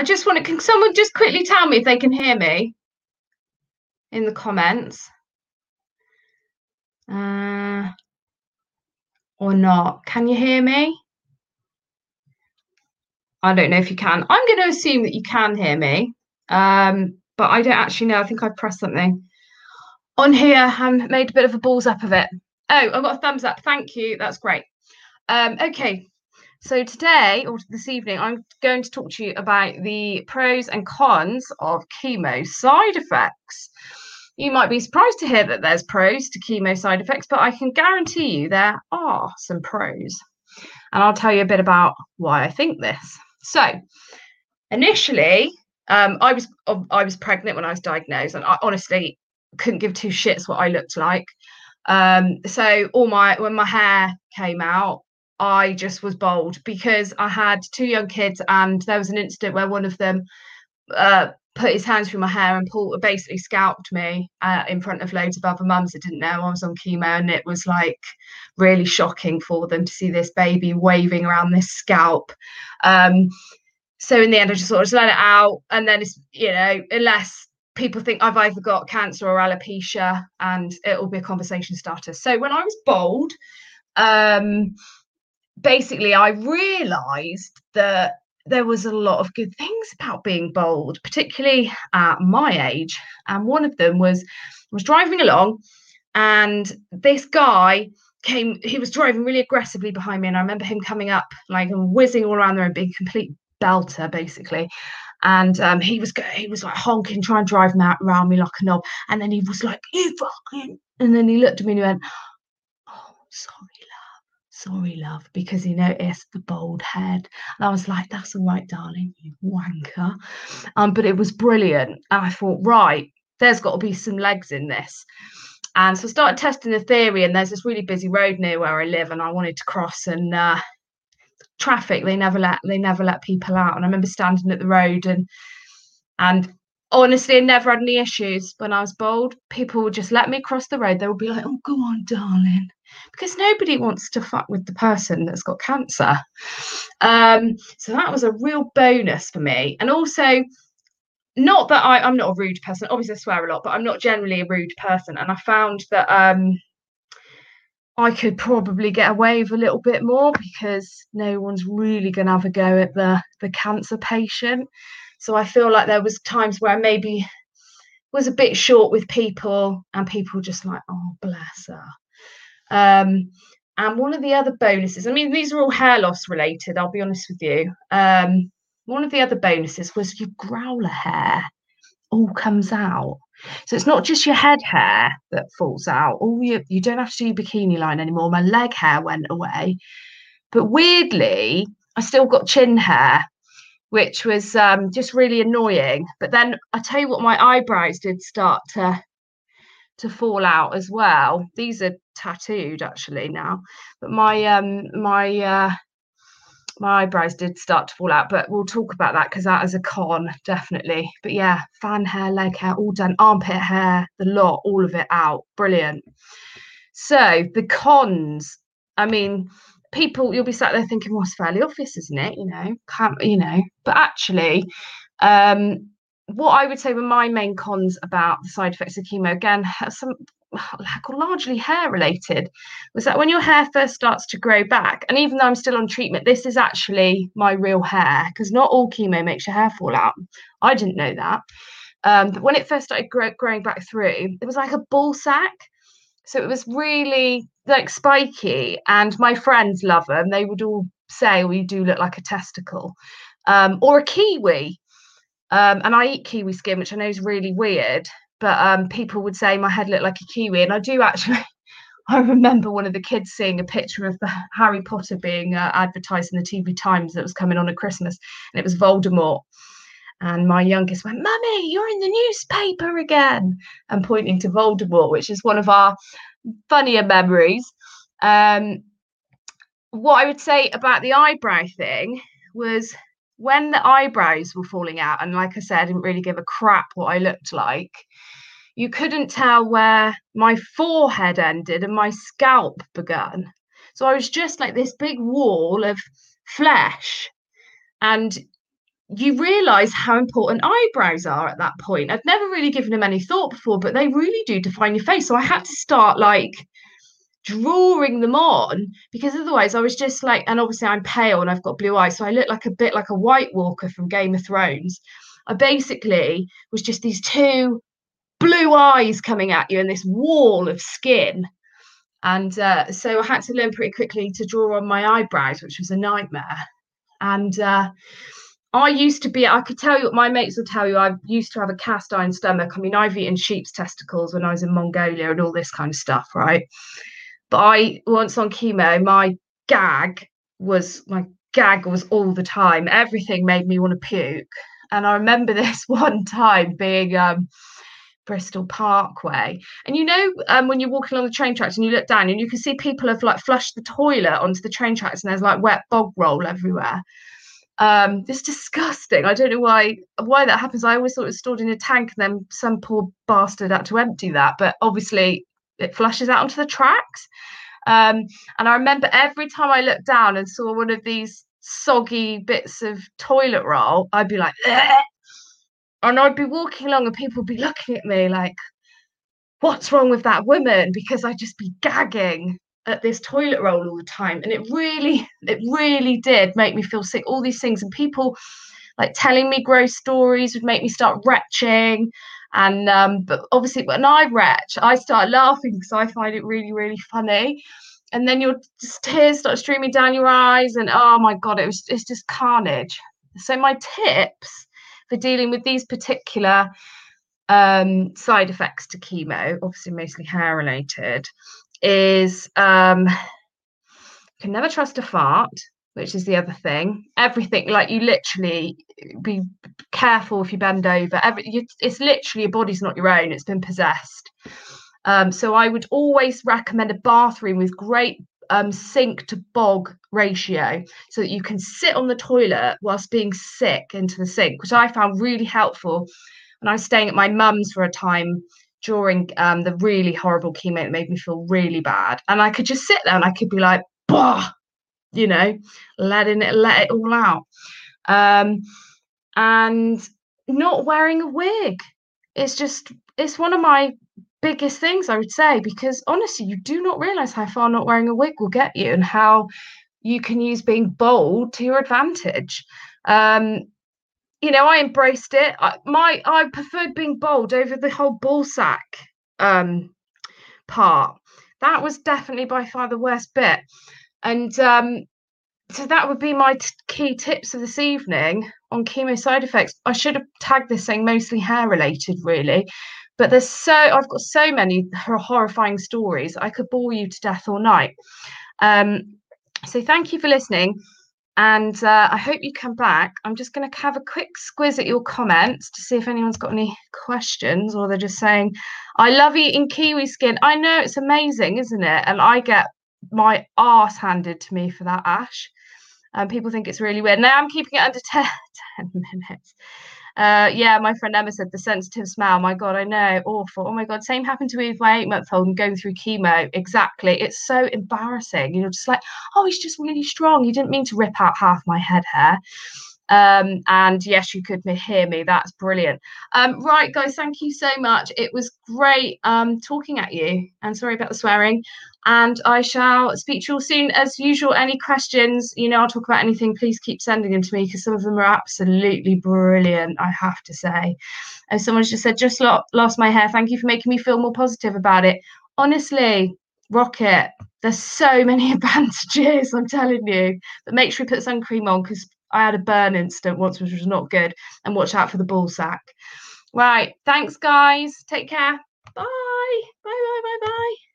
I just want to, can someone just quickly tell me if they can hear me in the comments? Uh, or not? Can you hear me? I don't know if you can. I'm going to assume that you can hear me, um, but I don't actually know. I think I pressed something on here and made a bit of a balls up of it. Oh, I got a thumbs up. Thank you. That's great. Um, okay, so today or this evening, I'm going to talk to you about the pros and cons of chemo side effects. You might be surprised to hear that there's pros to chemo side effects, but I can guarantee you there are some pros. And I'll tell you a bit about why I think this. So, initially, um, I was I was pregnant when I was diagnosed, and I honestly couldn't give two shits what I looked like. Um, so all my when my hair came out, I just was bold because I had two young kids, and there was an incident where one of them uh, put his hands through my hair and pulled basically scalped me uh, in front of loads of other mums that didn't know I was on chemo. And it was like really shocking for them to see this baby waving around this scalp. Um, so in the end I just sort of just let it out. And then it's you know unless people think I've either got cancer or alopecia and it'll be a conversation starter. So when I was bold um, basically I realized that there was a lot of good things about being bold, particularly at my age. And one of them was I was driving along, and this guy came. He was driving really aggressively behind me, and I remember him coming up like whizzing all around there and being complete belter, basically. And um, he was he was like honking, trying to drive me around me like a knob. And then he was like, "You fucking," and then he looked at me and he went, "Oh, sorry." Sorry, love, because he noticed the bald head. And I was like, that's all right, darling, you wanker. Um, but it was brilliant. And I thought, right, there's got to be some legs in this. And so I started testing the theory, and there's this really busy road near where I live, and I wanted to cross and uh, traffic, they never let they never let people out. And I remember standing at the road and and honestly, I never had any issues when I was bold. People would just let me cross the road. They would be like, "Oh, go on, darling," because nobody wants to fuck with the person that's got cancer. Um, so that was a real bonus for me, and also. Not that I, I'm not a rude person. Obviously, I swear a lot, but I'm not generally a rude person. And I found that um, I could probably get away with a little bit more because no one's really going to have a go at the the cancer patient. So I feel like there was times where I maybe was a bit short with people and people just like, oh, bless her. Um, and one of the other bonuses, I mean, these are all hair loss related, I'll be honest with you. Um, one of the other bonuses was your growler hair all comes out. So it's not just your head hair that falls out. Oh, you, you don't have to do bikini line anymore. My leg hair went away. But weirdly, I still got chin hair which was um, just really annoying. But then I tell you what, my eyebrows did start to to fall out as well. These are tattooed actually now, but my um my uh, my eyebrows did start to fall out. But we'll talk about that because that is a con definitely. But yeah, fan hair, leg hair, all done, armpit hair, the lot, all of it out, brilliant. So the cons. I mean, people you'll be sat there thinking, well, it's fairly obvious, isn't it? You know, can't you know? But actually, um, what I would say were my main cons about the side effects of chemo again, some largely hair related, was that when your hair first starts to grow back, and even though I'm still on treatment, this is actually my real hair because not all chemo makes your hair fall out. I didn't know that. Um, but when it first started grow- growing back through, it was like a ball sack. So it was really like spiky, and my friends love them. They would all say, "Oh, you do look like a testicle," um, or a kiwi. Um, and I eat kiwi skin, which I know is really weird, but um, people would say my head looked like a kiwi, and I do actually. I remember one of the kids seeing a picture of Harry Potter being uh, advertised in the TV Times that was coming on at Christmas, and it was Voldemort. And my youngest went, Mummy, you're in the newspaper again, and pointing to Voldemort, which is one of our funnier memories. Um, what I would say about the eyebrow thing was when the eyebrows were falling out, and like I said, I didn't really give a crap what I looked like. You couldn't tell where my forehead ended and my scalp began. So I was just like this big wall of flesh. And you realize how important eyebrows are at that point. I'd never really given them any thought before, but they really do define your face. So I had to start like drawing them on because otherwise I was just like, and obviously I'm pale and I've got blue eyes, so I look like a bit like a White Walker from Game of Thrones. I basically was just these two blue eyes coming at you and this wall of skin. And uh, so I had to learn pretty quickly to draw on my eyebrows, which was a nightmare. And uh, I used to be, I could tell you, my mates will tell you, I used to have a cast iron stomach. I mean, I've eaten sheep's testicles when I was in Mongolia and all this kind of stuff, right? But I, once on chemo, my gag was, my gag was all the time. Everything made me want to puke. And I remember this one time being, um, Bristol Parkway. And you know, um, when you're walking along the train tracks and you look down and you can see people have like flushed the toilet onto the train tracks and there's like wet bog roll everywhere. Um, it's disgusting. I don't know why why that happens. I always thought it was stored in a tank, and then some poor bastard had to empty that. But obviously, it flushes out onto the tracks. Um, and I remember every time I looked down and saw one of these soggy bits of toilet roll, I'd be like! And I'd be walking along, and people would be looking at me like, "What's wrong with that woman?" Because I'd just be gagging at this toilet roll all the time. And it really it really did make me feel sick. All these things and people like telling me gross stories would make me start retching. And um but obviously when i retch i start laughing because i find it really really funny. And then your tears start streaming down your eyes and oh my god it was it's just carnage. So my tips for dealing with these particular um, side effects to chemo obviously mostly hair related is um, can never trust a fart, which is the other thing. Everything, like you literally be careful if you bend over. Every, you, it's literally your body's not your own; it's been possessed. Um, so I would always recommend a bathroom with great um, sink to bog ratio, so that you can sit on the toilet whilst being sick into the sink, which I found really helpful when I was staying at my mum's for a time during um, the really horrible chemo that made me feel really bad. And I could just sit there and I could be like, bah, you know, letting it let it all out. Um, and not wearing a wig. It's just it's one of my biggest things I would say because honestly, you do not realize how far not wearing a wig will get you and how you can use being bold to your advantage. Um, you know, I embraced it. I, my I preferred being bold over the whole ball sack um, part. That was definitely by far the worst bit. And um, so that would be my t- key tips of this evening on chemo side effects. I should have tagged this saying mostly hair related, really. But there's so I've got so many horrifying stories. I could bore you to death all night. Um, so thank you for listening. And uh, I hope you come back. I'm just going to have a quick squiz at your comments to see if anyone's got any questions or they're just saying, I love eating kiwi skin. I know it's amazing, isn't it? And I get my ass handed to me for that, Ash. And people think it's really weird. Now I'm keeping it under 10, 10 minutes. Uh, yeah, my friend Emma said the sensitive smell. My God, I know, awful. Oh my God, same happened to me with my eight month old and going through chemo. Exactly. It's so embarrassing. You're just like, oh, he's just really strong. He didn't mean to rip out half my head hair. Um, and yes, you could hear me. That's brilliant. Um, right, guys, thank you so much. It was great um, talking at you. And sorry about the swearing. And I shall speak to you all soon. As usual, any questions, you know, I'll talk about anything, please keep sending them to me because some of them are absolutely brilliant, I have to say. And someone's just said, just lost my hair. Thank you for making me feel more positive about it. Honestly, rocket. There's so many advantages, I'm telling you. But make sure you put sun cream on because I had a burn incident once, which was not good. And watch out for the ball sack. Right. Thanks, guys. Take care. Bye. Bye, bye, bye, bye.